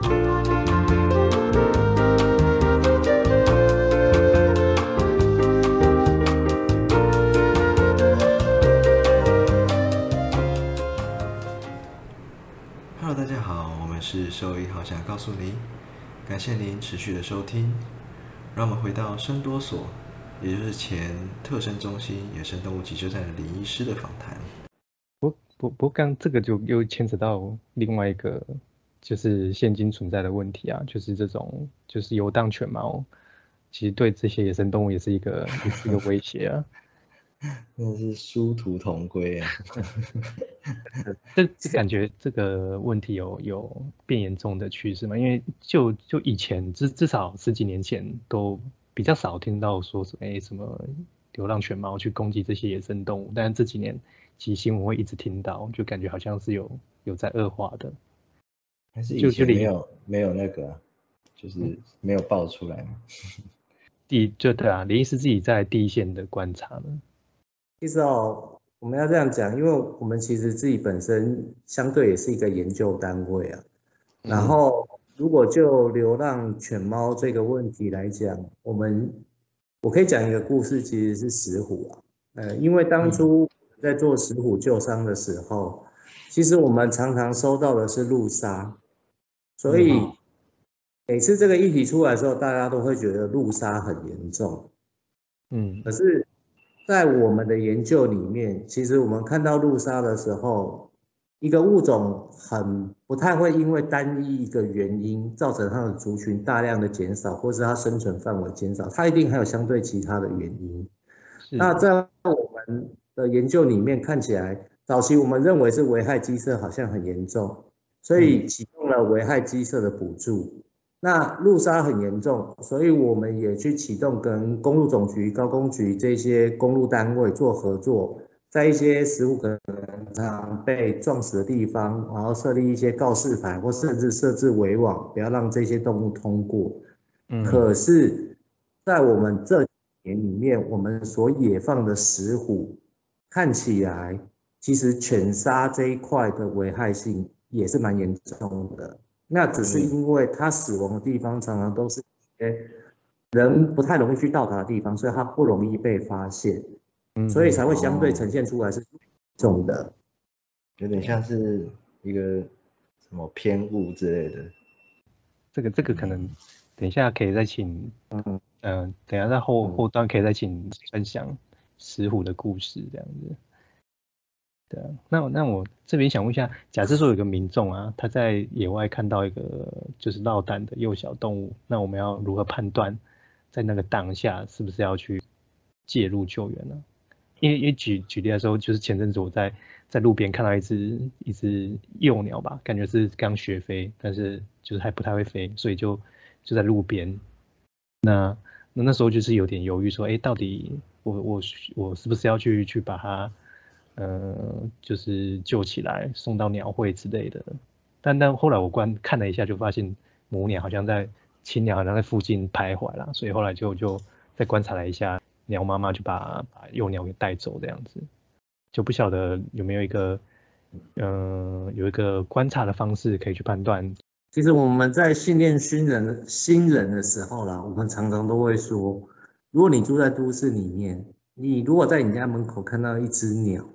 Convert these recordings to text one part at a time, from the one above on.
Hello，大家好，我们是兽医好想告诉您，感谢您持续的收听。让我们回到生多所，也就是前特生中心野生动物急救站的林医师的访谈。不不不刚这个就又牵扯到另外一个，就是现今存在的问题啊，就是这种就是游荡犬猫，其实对这些野生动物也是一个也是一个威胁啊。那是殊途同归啊！这这感觉这个问题有有变严重的趋势吗？因为就就以前至至少十几年前都比较少听到说什么哎什么流浪犬猫去攻击这些野生动物，但是这几年其实新闻会一直听到，就感觉好像是有有在恶化的。还是以前没有没有那个，就是没有爆出来嘛？第就对啊，林医师自己在第一线的观察呢。其实哦，我们要这样讲，因为我们其实自己本身相对也是一个研究单位啊。然后，如果就流浪犬猫这个问题来讲，我们我可以讲一个故事，其实是石虎啊。呃，因为当初在做石虎救伤的时候，其实我们常常收到的是路杀，所以每次这个议题出来的时候，大家都会觉得路杀很严重。嗯，可是。在我们的研究里面，其实我们看到路杀的时候，一个物种很不太会因为单一一个原因造成它的族群大量的减少，或是它生存范围减少，它一定还有相对其他的原因。那在我们的研究里面看起来，早期我们认为是危害鸡舍好像很严重，所以启动了危害鸡舍的补助。那路杀很严重，所以我们也去启动跟公路总局、高工局这些公路单位做合作，在一些食物可能常被撞死的地方，然后设立一些告示牌，或甚至设置围网，不要让这些动物通过。嗯。可是，在我们这年里面，我们所野放的石虎，看起来其实犬杀这一块的危害性也是蛮严重的。那只是因为它死亡的地方常常都是些人不太容易去到达的地方，所以它不容易被发现，所以才会相对呈现出来是重的，有点像是一个什么偏误之类的。这个这个可能等一下可以再请，嗯嗯，等下在后后端可以再请分享石虎的故事这样子。对，那那我这边想问一下，假设说有个民众啊，他在野外看到一个就是落单的幼小动物，那我们要如何判断在那个当下是不是要去介入救援呢？因为因为举举例来说，就是前阵子我在在路边看到一只一只幼鸟吧，感觉是刚学飞，但是就是还不太会飞，所以就就在路边。那那那时候就是有点犹豫，说，哎，到底我我我是不是要去去把它。呃，就是救起来送到鸟会之类的，但但后来我观看了一下，就发现母鸟好像在亲鸟好像在附近徘徊啦，所以后来就就再观察了一下，鸟妈妈就把把幼鸟给带走这样子，就不晓得有没有一个嗯有一个观察的方式可以去判断。其实我们在训练新人新人的时候啦，我们常常都会说，如果你住在都市里面，你如果在你家门口看到一只鸟。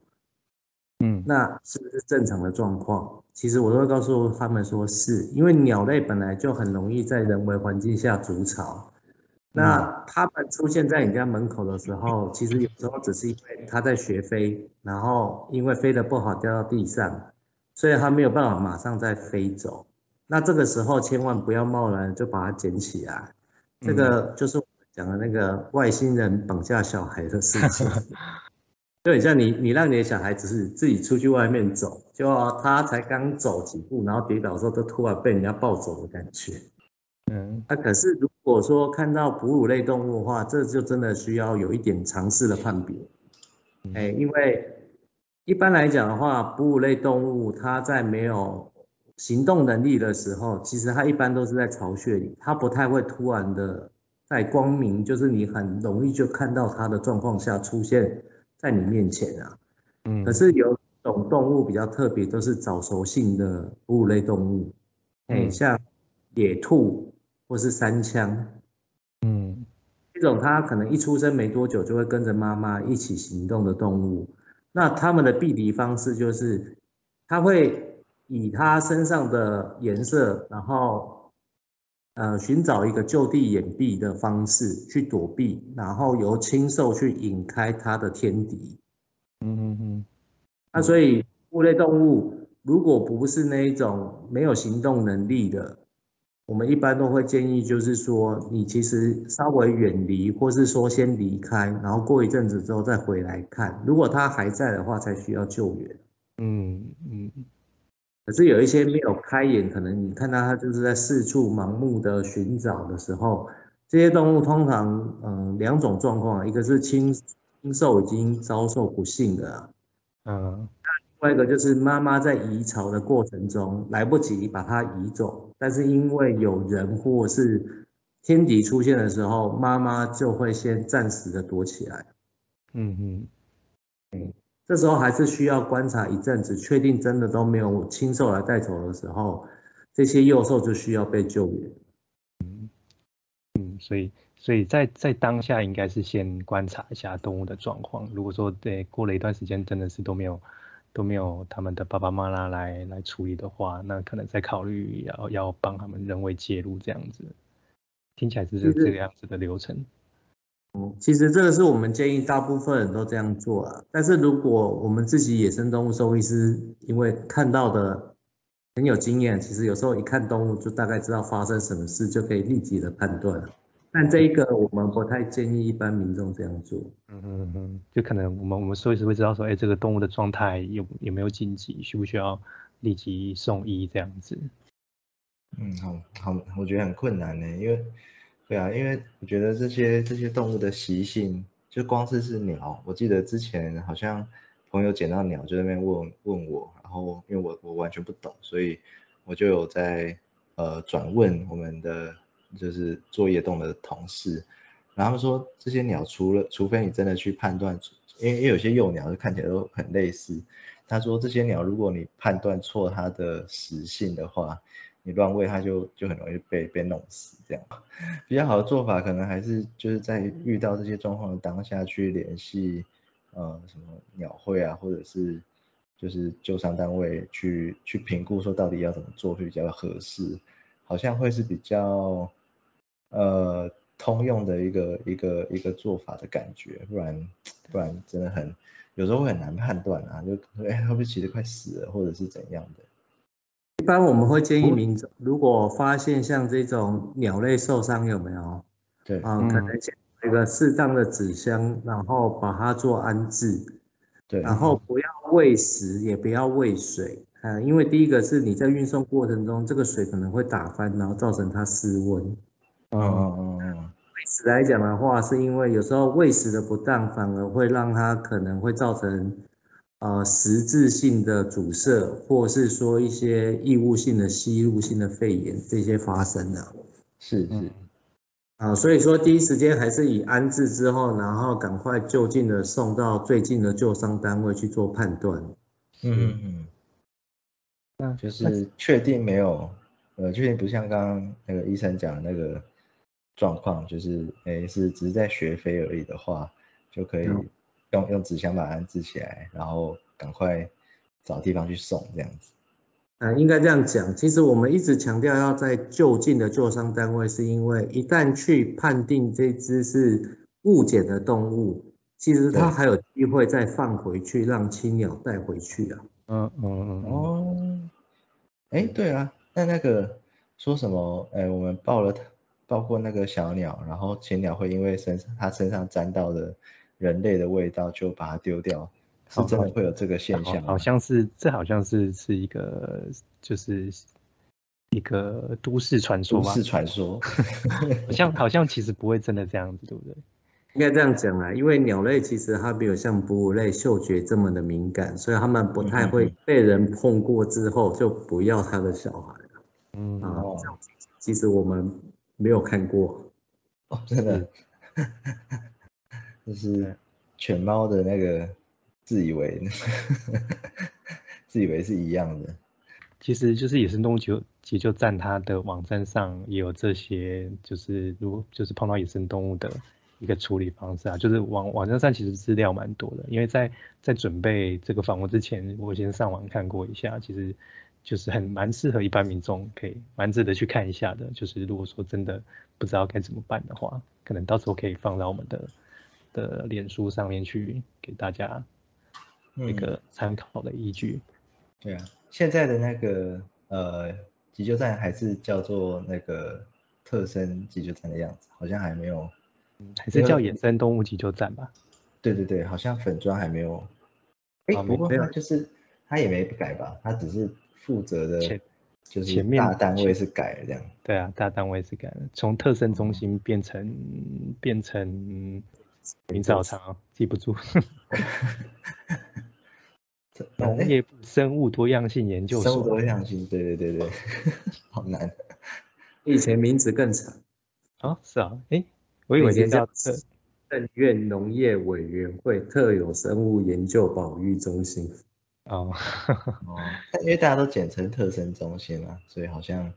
嗯，那是不是正常的状况？其实我都会告诉他们说，是因为鸟类本来就很容易在人为环境下筑巢。那它们出现在你家门口的时候，其实有时候只是因为它在学飞，然后因为飞得不好掉到地上，所以它没有办法马上再飞走。那这个时候千万不要贸然就把它捡起来，这个就是我们讲的那个外星人绑架小孩的事情。就很像你，你让你的小孩子是自己出去外面走，就他才刚走几步，然后跌倒的时候，都突然被人家抱走的感觉。嗯，那可是如果说看到哺乳类动物的话，这就真的需要有一点尝试的判别。哎，因为一般来讲的话，哺乳类动物它在没有行动能力的时候，其实它一般都是在巢穴里，它不太会突然的在光明，就是你很容易就看到它的状况下出现。在你面前啊，嗯，可是有种动物比较特别，都是早熟性的哺乳类动物，哎，像野兔或是山羌，嗯。这种它可能一出生没多久就会跟着妈妈一起行动的动物，那它们的避敌方式就是，它会以它身上的颜色，然后呃寻找一个就地掩蔽的方式去躲避，然后由青兽去引开它的天敌。嗯嗯嗯那所以物类动物如果不是那一种没有行动能力的，我们一般都会建议，就是说你其实稍微远离，或是说先离开，然后过一阵子之后再回来看。如果它还在的话，才需要救援。嗯嗯可是有一些没有开眼，可能你看到它就是在四处盲目的寻找的时候，这些动物通常嗯两种状况啊，一个是亲亲兽已经遭受不幸的啊。嗯另外一个就是妈妈在移巢的过程中来不及把它移走，但是因为有人或是天敌出现的时候，妈妈就会先暂时的躲起来。嗯嗯这时候还是需要观察一阵子，确定真的都没有亲兽来带走的时候，这些幼兽就需要被救援。嗯，所以所以在在当下应该是先观察一下动物的状况。如果说对过了一段时间真的是都没有都没有他们的爸爸妈妈来来处理的话，那可能再考虑要要帮他们人为介入这样子。听起来是这其实这个样子的流程。其实这个是我们建议大部分人都这样做啊。但是如果我们自己野生动物兽医师，因为看到的很有经验，其实有时候一看动物就大概知道发生什么事，就可以立即的判断。但这一个我们不太建议一般民众这样做。嗯嗯嗯，就可能我们我们兽医师会知道说，哎，这个动物的状态有有没有紧急，需不需要立即送医这样子。嗯，好好，我觉得很困难呢，因为，对啊，因为我觉得这些这些动物的习性，就光是是鸟，我记得之前好像朋友捡到鸟就在那边问问我，然后因为我我完全不懂，所以我就有在呃转问我们的就是作业动的同事，然后他们说这些鸟除了除非你真的去判断，因为因为有些幼鸟就看起来都很类似，他说这些鸟如果你判断错它的食性的话。你乱喂它就就很容易被被弄死，这样比较好的做法可能还是就是在遇到这些状况的当下去联系呃什么鸟会啊，或者是就是救伤单位去去评估说到底要怎么做会比较合适，好像会是比较呃通用的一个一个一个做法的感觉，不然不然真的很有时候会很难判断啊，就哎会不会骑得快死了，或者是怎样的。一般我们会建议民众，如果发现像这种鸟类受伤有没有对，啊？嗯可能先有一个适当的纸箱，然后把它做安置。对，然后不要喂食，也不要喂水，啊，因为第一个是你在运送过程中，这个水可能会打翻，然后造成它失温。嗯嗯嗯嗯。喂食来讲的话，是因为有时候喂食的不当，反而会让它可能会造成呃实质性的阻塞，或是说一些异物性的吸入性的肺炎这些发生的。是是嗯，啊，所以说第一时间还是以安置之后，然后赶快就近的送到最近的救伤单位去做判断。嗯嗯那就是确定没有，呃，确定不像刚刚那个医生讲的那个状况，就是诶是只是在学飞而已的话，就可以嗯用用纸箱把它支起来，然后赶快找地方去送这样子。啊，应该这样讲。其实我们一直强调要在就近的救伤单位，是因为一旦去判定这只是误检的动物，其实它对还有机会再放回去，让青鸟带回去啊。嗯嗯嗯嗯哦，哎，对啊，那那个说什么？哎，我们抱了它，抱过那个小鸟，然后青鸟会因为身上它身上沾到的人类的味道，就把它丢掉，是真的好会有这个现象吗？好像是这好像是是一个就是一个都市传说吧都市，传说。好像好像其实不会真的这样子，对不对？应该这样讲啊，因为鸟类其实它没有像哺乳类嗅觉这么的敏感，所以它们不太会被人碰过之后就不要它的小孩嗯啊。其实我们没有看过。哦，真的，就是犬猫的那个自以为，自以为是一样的。其实就是野生动物急救急救站，它的网站上也有这些，就是如果就是碰到野生动物的一个处理方式啊，就是网网站上其实资料蛮多的，因为在在准备这个访问之前，我先上网看过一下，其实就是很蛮适合一般民众可以蛮值得去看一下的，就是如果说真的不知道该怎么办的话，可能到时候可以放到我们的的脸书上面去给大家一个参考的依据。对啊，现在的那个呃急救站还是叫做那个特生急救站的样子，好像还没有，还是叫野生动物急救站吧？对对对，好像粉砖还没有。哎，不过他就是他也没改吧，他只是负责的，就是大单位是改了这样。对啊，大单位是改了，从特生中心变成变成名字好长，记不住。农业部生物多样性研究所。生物多样性，对对对对，好难。以前名字更长。啊，是啊，哎，我以为叫政院农业委员会特有生物研究保育中心。哦，哦，因为大家都简称特生中心嘛，所以好像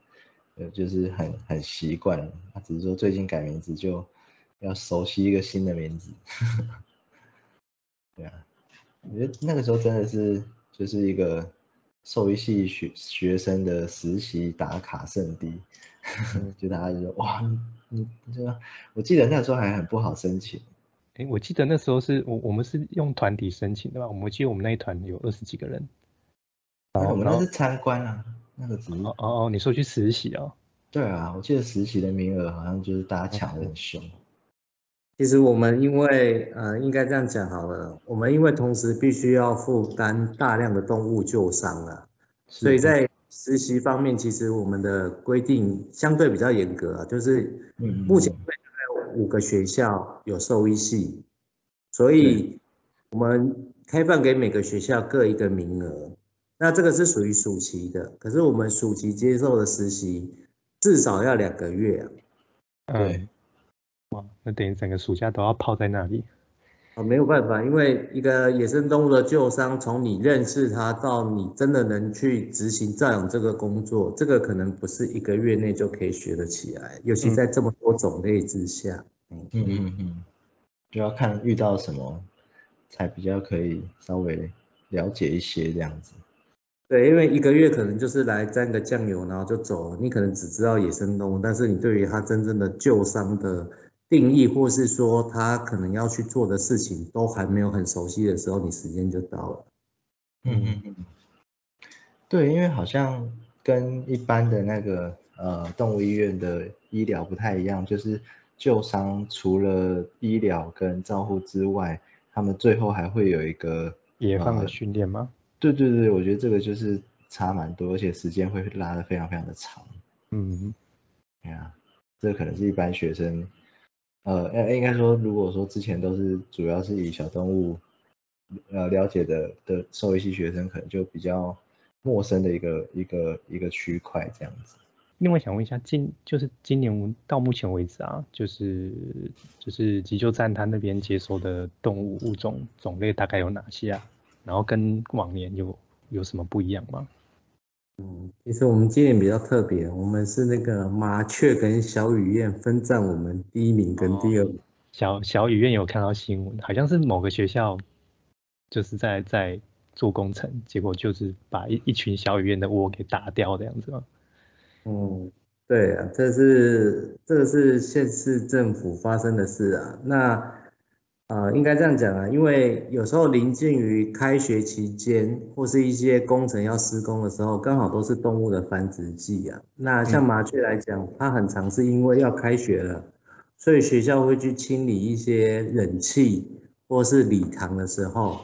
呃就是很很习惯。他只是说最近改名字，就要熟悉一个新的名字。对啊。我觉得那个时候真的是就是一个兽医系学学生的实习打卡圣地，就大家就说哇，你你这个，我记得那时候还很不好申请。哎，我记得那时候是我我们是用团体申请的吧？我们记得我们那一团有二十几个人。我们那是参观啊，那个只是哦哦，你说去实习哦？对啊，我记得实习的名额好像就是大家抢的很凶。其实我们因为呃，应该这样讲好了，我们因为同时必须要负担大量的动物救伤啊，所以在实习方面，其实我们的规定相对比较严格啊，就是目前大概五个学校有兽医系，所以我们开放给每个学校各一个名额，那这个是属于暑期的，可是我们暑期接受的实习至少要两个月啊，对。哇，那等于整个暑假都要泡在那里啊？没有办法，因为一个野生动物的救伤，从你认识它到你真的能去执行照养这个工作，这个可能不是一个月内就可以学得起来，尤其在这么多种类之下。嗯嗯嗯嗯，就要看遇到什么，才比较可以稍微了解一些这样子。对，因为一个月可能就是来沾个酱油，然后就走了。你可能只知道野生动物，但是你对于它真正的救伤的。定义，或是说他可能要去做的事情都还没有很熟悉的时候，你时间就到了。嗯嗯嗯，对，因为好像跟一般的那个呃动物医院的医疗不太一样，就是旧伤除了医疗跟照护之外，他们最后还会有一个野放的训练吗？对对对，我觉得这个就是差蛮多，而且时间会拉的非常非常的长。嗯，对啊，这可能是一般学生。呃，应应该说，如果说之前都是主要是以小动物，呃，了解的的兽医系学生，可能就比较陌生的一个一个一个区块这样子。另外想问一下，今就是今年到目前为止啊，就是就是急救站它那边接收的动物物种种类大概有哪些啊？然后跟往年有有什么不一样吗？嗯，其实我们今年比较特别，我们是那个麻雀跟小雨燕分占我们第一名跟第二名。小小雨燕有看到新闻，好像是某个学校就是在在做工程，结果就是把一一群小雨燕的窝给打掉的样子吗？嗯，对啊，这是这个是县市政府发生的事啊，那。啊，应该这样讲啊，因为有时候临近于开学期间，或是一些工程要施工的时候，刚好都是动物的繁殖季啊。那像麻雀来讲，它很常是因为要开学了，所以学校会去清理一些冷气或是礼堂的时候，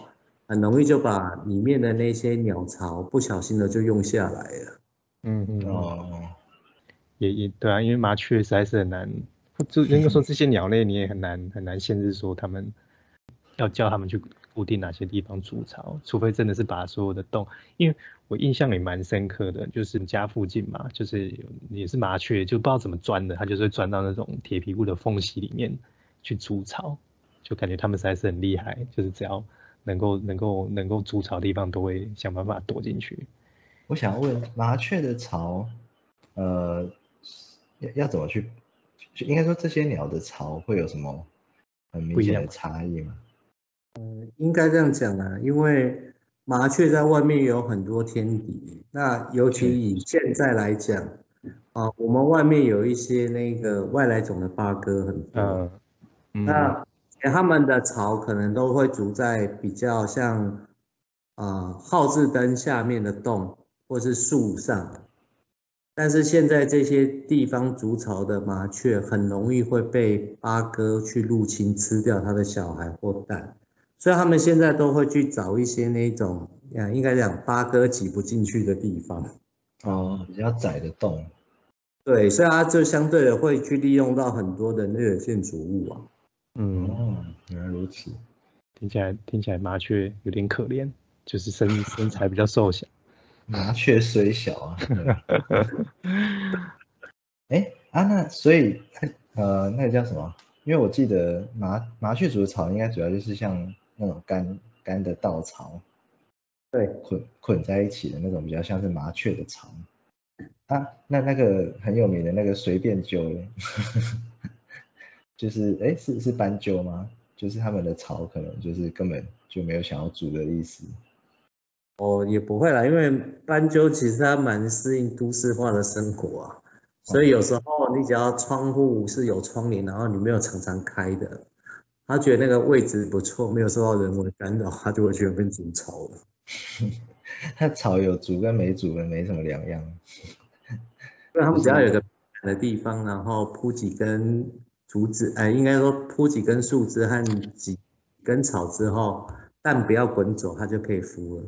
很容易就把里面的那些鸟巢不小心的就用下来了。嗯嗯哦，也也对啊，因为麻雀实在是很难。就 应该说这些鸟类，你也很难很难限制说他们 要叫他们去固定哪些地方筑巢，除非真的是把所有的洞。因为我印象里蛮深刻的，就是家附近嘛，就是也是麻雀，就不知道怎么钻的，它就是钻到那种铁皮屋的缝隙里面去筑巢，就感觉他们实在是很厉害，就是只要能够能够能够筑巢的地方，都会想办法躲进去。我想问麻雀的巢，呃，要要怎么去？就应该说这些鸟的巢会有什么很明显的差异吗？嗯，应该这样讲啊，因为麻雀在外面有很多天敌，那尤其以现在来讲，啊，我们外面有一些那个外来种的八哥很多，那他们的巢可能都会筑在比较像啊号字灯下面的洞，或是树上。但是现在这些地方筑巢的麻雀很容易会被八哥去入侵，吃掉它的小孩或蛋，所以他们现在都会去找一些那种，啊，应该讲八哥挤不进去的地方，哦，比较窄的洞。对，所以它就相对的会去利用到很多的那个建筑物啊。嗯，原来如此，听起来听起来麻雀有点可怜，就是身身材比较瘦小。麻雀虽小啊，哎啊，那所以呃，那个叫什么？因为我记得麻麻雀煮的草应该主要就是像那种干干的稻草，对，捆捆在一起的那种，比较像是麻雀的巢啊。那那个很有名的那个随便鸠，就是哎，是是斑鸠吗？就是他们的巢可能就是根本就没有想要煮的意思。哦，也不会啦，因为斑鸠其实它蛮适应都市化的生活啊，所以有时候你只要窗户是有窗帘，然后你没有常常开的，它觉得那个位置不错，没有受到人为干扰，它就会去那边筑巢了。它巢有煮跟没煮的没什么两样，因为他们只要有个的地方，然后铺几根竹子，哎，应该说铺几根树枝和几根草之后，蛋不要滚走，它就可以孵了。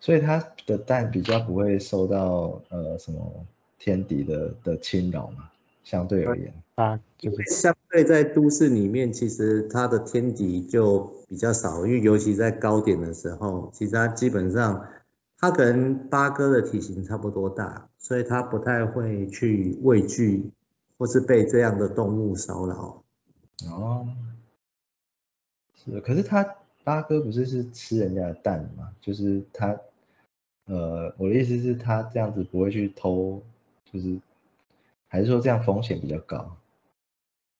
所以它的蛋比较不会受到呃什么天敌的的侵扰嘛，相对而言啊，就是相对在都市里面，其实它的天敌就比较少，因为尤其在高点的时候，其实它基本上它跟八哥的体型差不多大，所以它不太会去畏惧或是被这样的动物骚扰。哦，是，可是它八哥不是是吃人家的蛋嘛，就是它。呃，我的意思是，他这样子不会去偷，就是还是说这样风险比较高？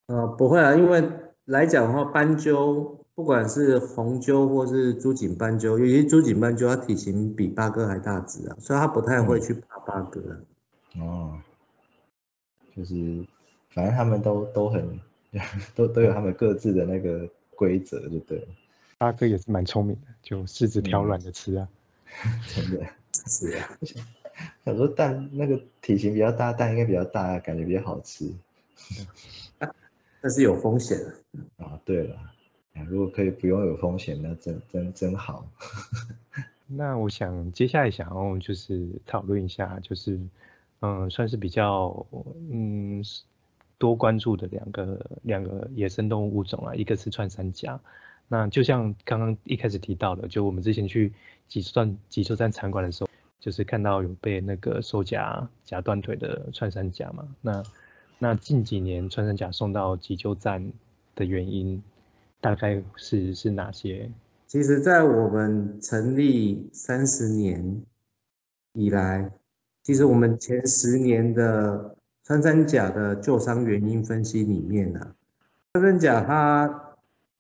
呃，不会啊，因为来讲的话，斑鸠不管是红鸠或是朱颈斑鸠，尤其朱颈斑鸠，它体型比八哥还大只啊，所以它不太会去怕八哥。哦，就是反正他们都都很都都有他们各自的那个规则，就对了。八哥也是蛮聪明的，就柿子挑软的吃啊。真的是啊，想说蛋那个体型比较大，蛋应该比较大，感觉比较好吃。但是有风险啊。对了，如果可以不用有风险，那真真真好。那我想接下来想要就是讨论一下，就是嗯，算是比较嗯多关注的两个两个野生动物物种啊，一个是穿山甲。那就像刚刚一开始提到的，就我们之前去急救站急救站参观的时候，就是看到有被那个收夹夹断腿的穿山甲嘛。那那近几年穿山甲送到急救站的原因，大概是是哪些？其实，在我们成立三十年以来，其实我们前十年的穿山甲的救伤原因分析里面呢，穿山甲它。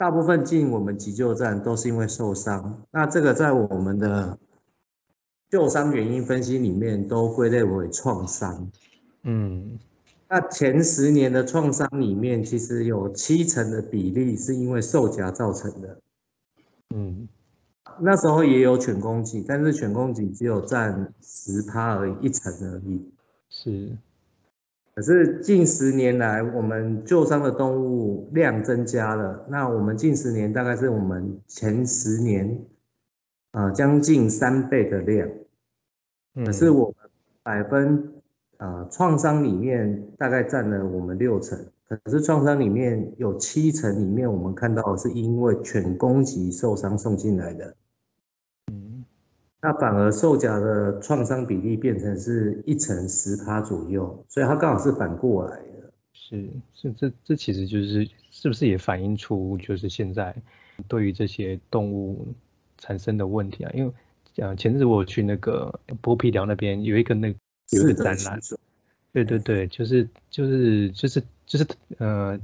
大部分进我们急救站都是因为受伤，那这个在我们的旧伤原因分析里面都归类为创伤。嗯，那前十年的创伤里面，其实有七成的比例是因为受夹造成的。嗯，那时候也有犬攻击，但是犬攻击只有占十趴而已，一成而已。是。可是近十年来，我们救伤的动物量增加了。那我们近十年大概是我们前十年啊将近三倍的量。可是我们百分啊创伤里面大概占了我们六成。可是创伤里面有七成里面，我们看到是因为犬攻击受伤送进来的。那反而受甲的创伤比例变成是一成十趴左右，所以它刚好是反过来的。是是，这这其实就是是不是也反映出就是现在对于这些动物产生的问题啊？因为呃，前阵子我去那个剥皮寮那边有一个那有一个展览，对对对，就是就是就是就是呃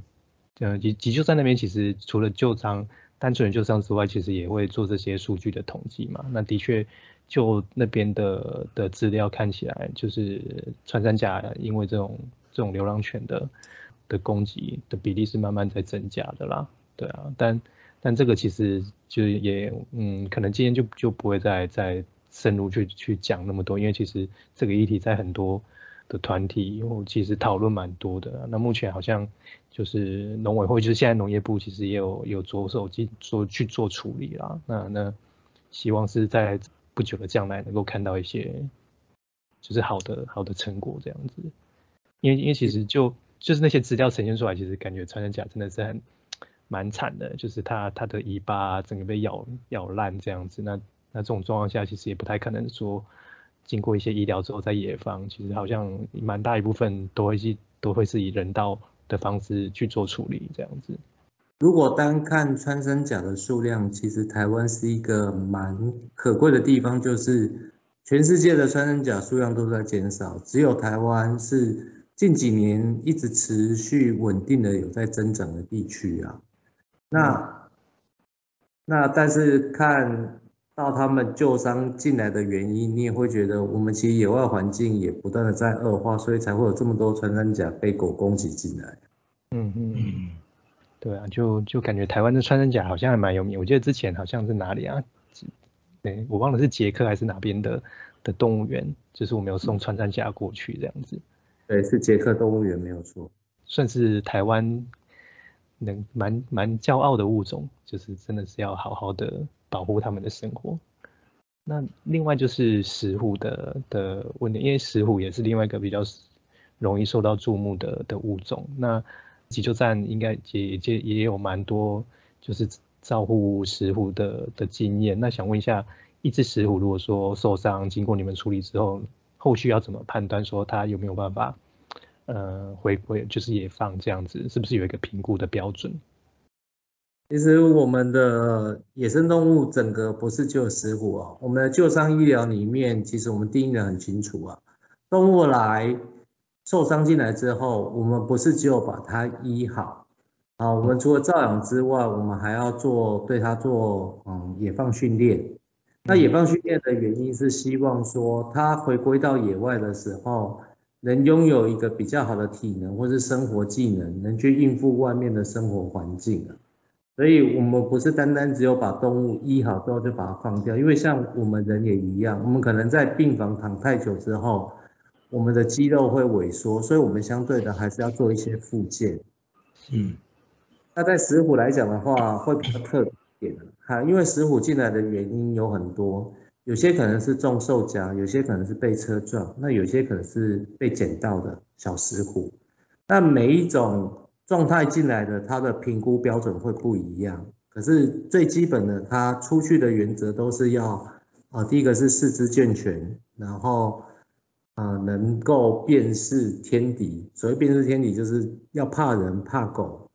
呃急急救站那边其实除了旧伤单纯的旧伤之外，其实也会做这些数据的统计嘛。那的确就那边的的资料看起来，就是穿山甲因为这种这种流浪犬的的攻击的比例是慢慢在增加的啦。对啊，但但这个其实就也嗯，可能今天就就不会再再深入去去讲那么多，因为其实这个议题在很多的团体，我其实讨论蛮多的。那目前好像就是农委会，就是现在农业部其实也有有着手去做去做处理啦。那那希望是在不久的将来能够看到一些就是好的好的成果这样子。因为因为其实就就是那些资料呈现出来，其实感觉穿山甲真的是很。蛮惨的，就是它它的尾巴整个被咬咬烂这样子，那那这种状况下其实也不太可能说经过一些医疗之后再野放，其实好像蛮大一部分都会是都会是以人道的方式去做处理这样子。如果单看穿山甲的数量，其实台湾是一个蛮可贵的地方，就是全世界的穿山甲数量都在减少，只有台湾是近几年一直持续稳定的有在增长的地区啊。那那但是看到他们旧伤进来的原因，你也会觉得我们其实野外环境也不断的在恶化，所以才会有这么多穿山甲被狗攻击进来。嗯嗯嗯，对啊，就就感觉台湾的穿山甲好像还蛮有名，我记得之前好像是哪里啊？对，我忘了是捷克还是哪边的的动物园，就是我们有送穿山甲过去这样子。对，是捷克动物园没有错，算是台湾。能蛮蛮骄傲的物种，就是真的是要好好的保护他们的生活。那另外就是石虎的的问题，因为石虎也是另外一个比较容易受到注目的的物种。那急救站应该也也也有蛮多就是照顾石虎的的经验。那想问一下，一只石虎如果说受伤，经过你们处理之后，后续要怎么判断说它有没有办法？呃，回归就是野放这样子，是不是有一个评估的标准？其实我们的野生动物整个不是只有石虎哦，我们的救伤医疗里面，其实我们定义的很清楚啊。动物来受伤进来之后，我们不是只有把它医好啊，我们除了照养之外，我们还要做对它做嗯野放训练。那野放训练的原因是希望说，它回归到野外的时候。能拥有一个比较好的体能或是生活技能，能去应付外面的生活环境啊。所以，我们不是单单只有把动物医好之后就把它放掉，因为像我们人也一样，我们可能在病房躺太久之后，我们的肌肉会萎缩，所以我们相对的还是要做一些复健。嗯，那在石虎来讲的话，会比较特别哈，因为石虎进来的原因有很多。有些可能是中兽夹，有些可能是被车撞，那有些可能是被捡到的小石虎。那每一种状态进来的，它的评估标准会不一样。可是最基本的，它出去的原则都是要啊，第一个是四肢健全，然后啊能够辨识天敌。所谓辨识天敌，就是要怕人怕狗，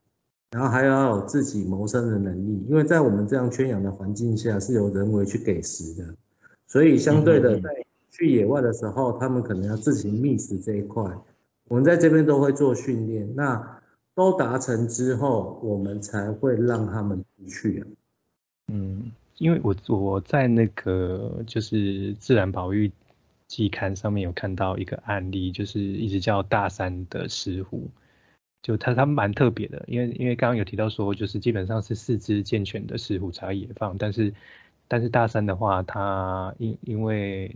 然后还要有自己谋生的能力。因为在我们这样圈养的环境下，是由人为去给食的。所以相对的，在去野外的时候，他们可能要自行觅食这一块，我们在这边都会做训练。那都达成之后，我们才会让他们去。嗯，因为我我在那个就是自然保育季刊上面有看到一个案例，就是一直叫大山的石虎，就它它蛮特别的，因为因为刚刚有提到说，就是基本上是四肢健全的石虎才野放，但是。但是大山的话，它因因为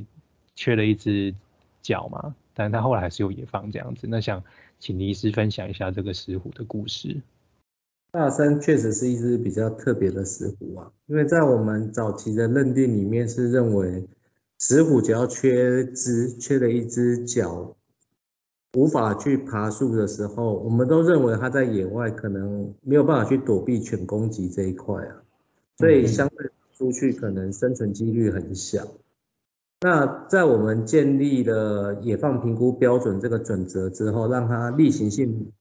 缺了一只脚嘛，但是它后来还是有野放这样子。那想请李医师分享一下这个石虎的故事。大山确实是一只比较特别的石虎啊，因为在我们早期的认定里面是认为，石虎只要缺只缺了一只脚，无法去爬树的时候，我们都认为它在野外可能没有办法去躲避犬攻击这一块啊，所以相对。出去可能生存几率很小。那在我们建立了野放评估标准这个准则之后，让它例行性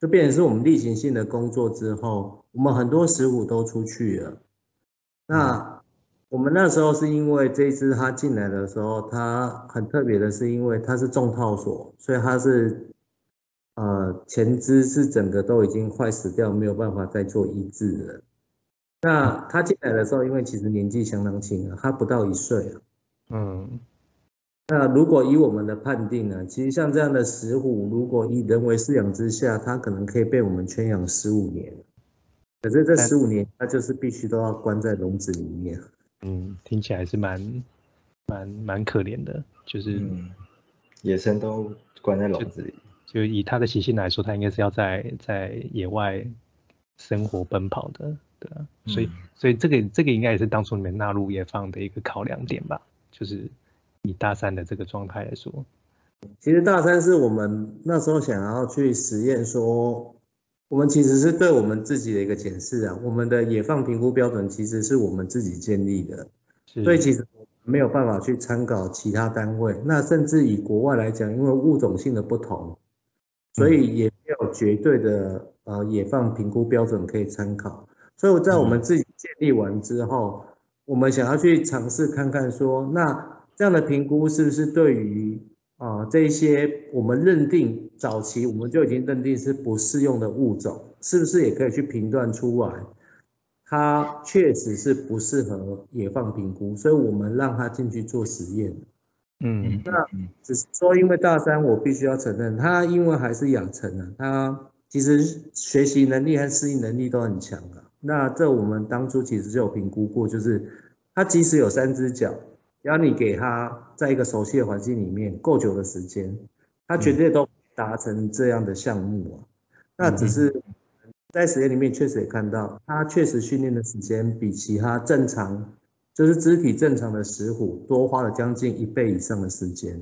就变成是我们例行性的工作之后，我们很多食物都出去了。那我们那时候是因为这只它进来的时候，它很特别的是因为它是重套索，所以它是呃前肢是整个都已经坏死掉，没有办法再做医治了。那它进来的时候，因为其实年纪相当轻啊，它不到一岁啊。嗯，那如果以我们的判定呢，其实像这样的石虎，如果以人为饲养之下，它可能可以被我们圈养十五年。可是这十五年，它就是必须都要关在笼子里面。嗯，听起来是蛮蛮蛮可怜的，就是嗯，野生都关在笼子里，就以它的习性来说，它应该是要在在野外生活奔跑的，对啊，所以嗯。所以这个这个应该也是当初你们纳入野放的一个考量点吧，就是以大三的这个状态来说，其实大三是我们那时候想要去实验说，我们其实是对我们自己的一个检视啊，我们的野放评估标准其实是我们自己建立的，所以其实没有办法去参考其他单位。那甚至以国外来讲，因为物种性的不同，所以也没有绝对的呃野放评估标准可以参考。所以在我们自己建立完之后，我们想要去尝试看看说，那这样的评估是不是对于啊、这些我们认定早期我们就已经认定是不适用的物种，是不是也可以去评断出来？它确实是不适合野放评估，所以我们让它进去做实验。嗯那只是说，因为大三，我必须要承认，他因为还是养成了，他其实学习能力和适应能力都很强啊。那这我们当初其实就有评估过，就是它即使有三只脚，只要你给它在一个熟悉的环境里面够久的时间，它绝对都达成这样的项目啊。那只是在实验里面确实也看到，它确实训练的时间比其他正常。就是肢体正常的石虎多花了将近一倍以上的时间。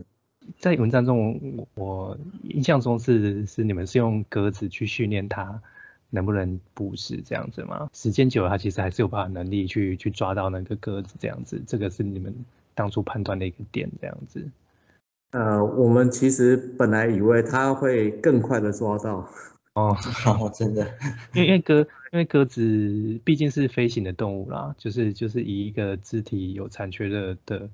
在文章中，我我印象中是是你们是用格子去训练它能不能捕食这样子吗？时间久了，它其实还是有办法能力去去抓到那个鸽子这样子，这个是你们当初判断的一个点这样子。呃，我们其实本来以为它会更快的抓到，哦，哦，真的，因为因为鸽因为鸽子毕竟是飞行的动物啦，就是就是以一个肢体有残缺的的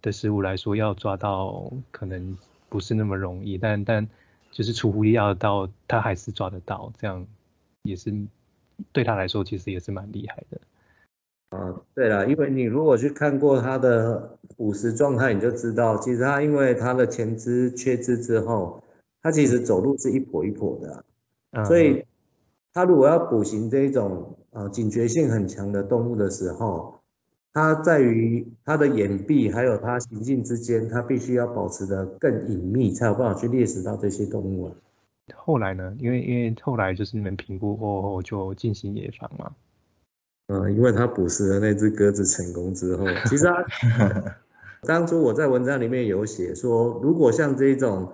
的食物来说，要抓到可能不是那么容易，但但就是出乎意料到，它还是抓得到，这样也是对他来说其实也是蛮厉害的。啊对了，因为你如果去看过他的捕食状态，你就知道，其实他因为他的前肢缺肢之后，他其实走路是一跛一跛的啊、嗯，所以他如果要捕行这一种呃警觉性很强的动物的时候，它在于它的眼壁还有它行进之间，它必须要保持的更隐秘，才有办法去猎食到这些动物啊。后来呢，因为因为后来就是你们评估过后就进行野放嘛，嗯，因为它捕食了那只鸽子成功之后，其实它 当初我在文章里面有写说，如果像这种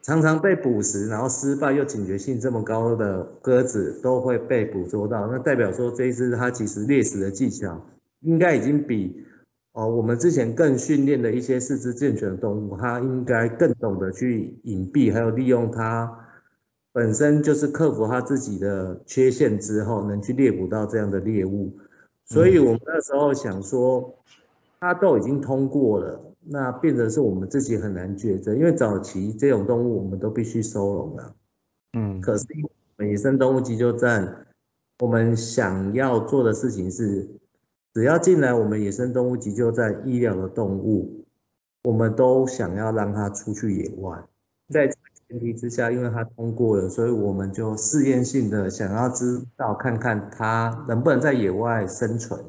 常常被捕食，然后失败又警觉性这么高的鸽子都会被捕捉到，那代表说这一只它其实猎食的技巧应该已经比哦我们之前更训练的一些四肢健全的动物，它应该更懂得去隐蔽，还有利用它本身就是克服它自己的缺陷之后，能去猎捕到这样的猎物。所以我们那时候想说，它都已经通过了，那变成是我们自己很难抉择，因为早期这种动物我们都必须收容了。嗯，可是我们野生动物急救站，我们想要做的事情是，只要进来我们野生动物急救站医疗的动物，我们都想要让它出去野外。前提之下，因为它通过了，所以我们就试验性的想要知道看看它能不能在野外生存。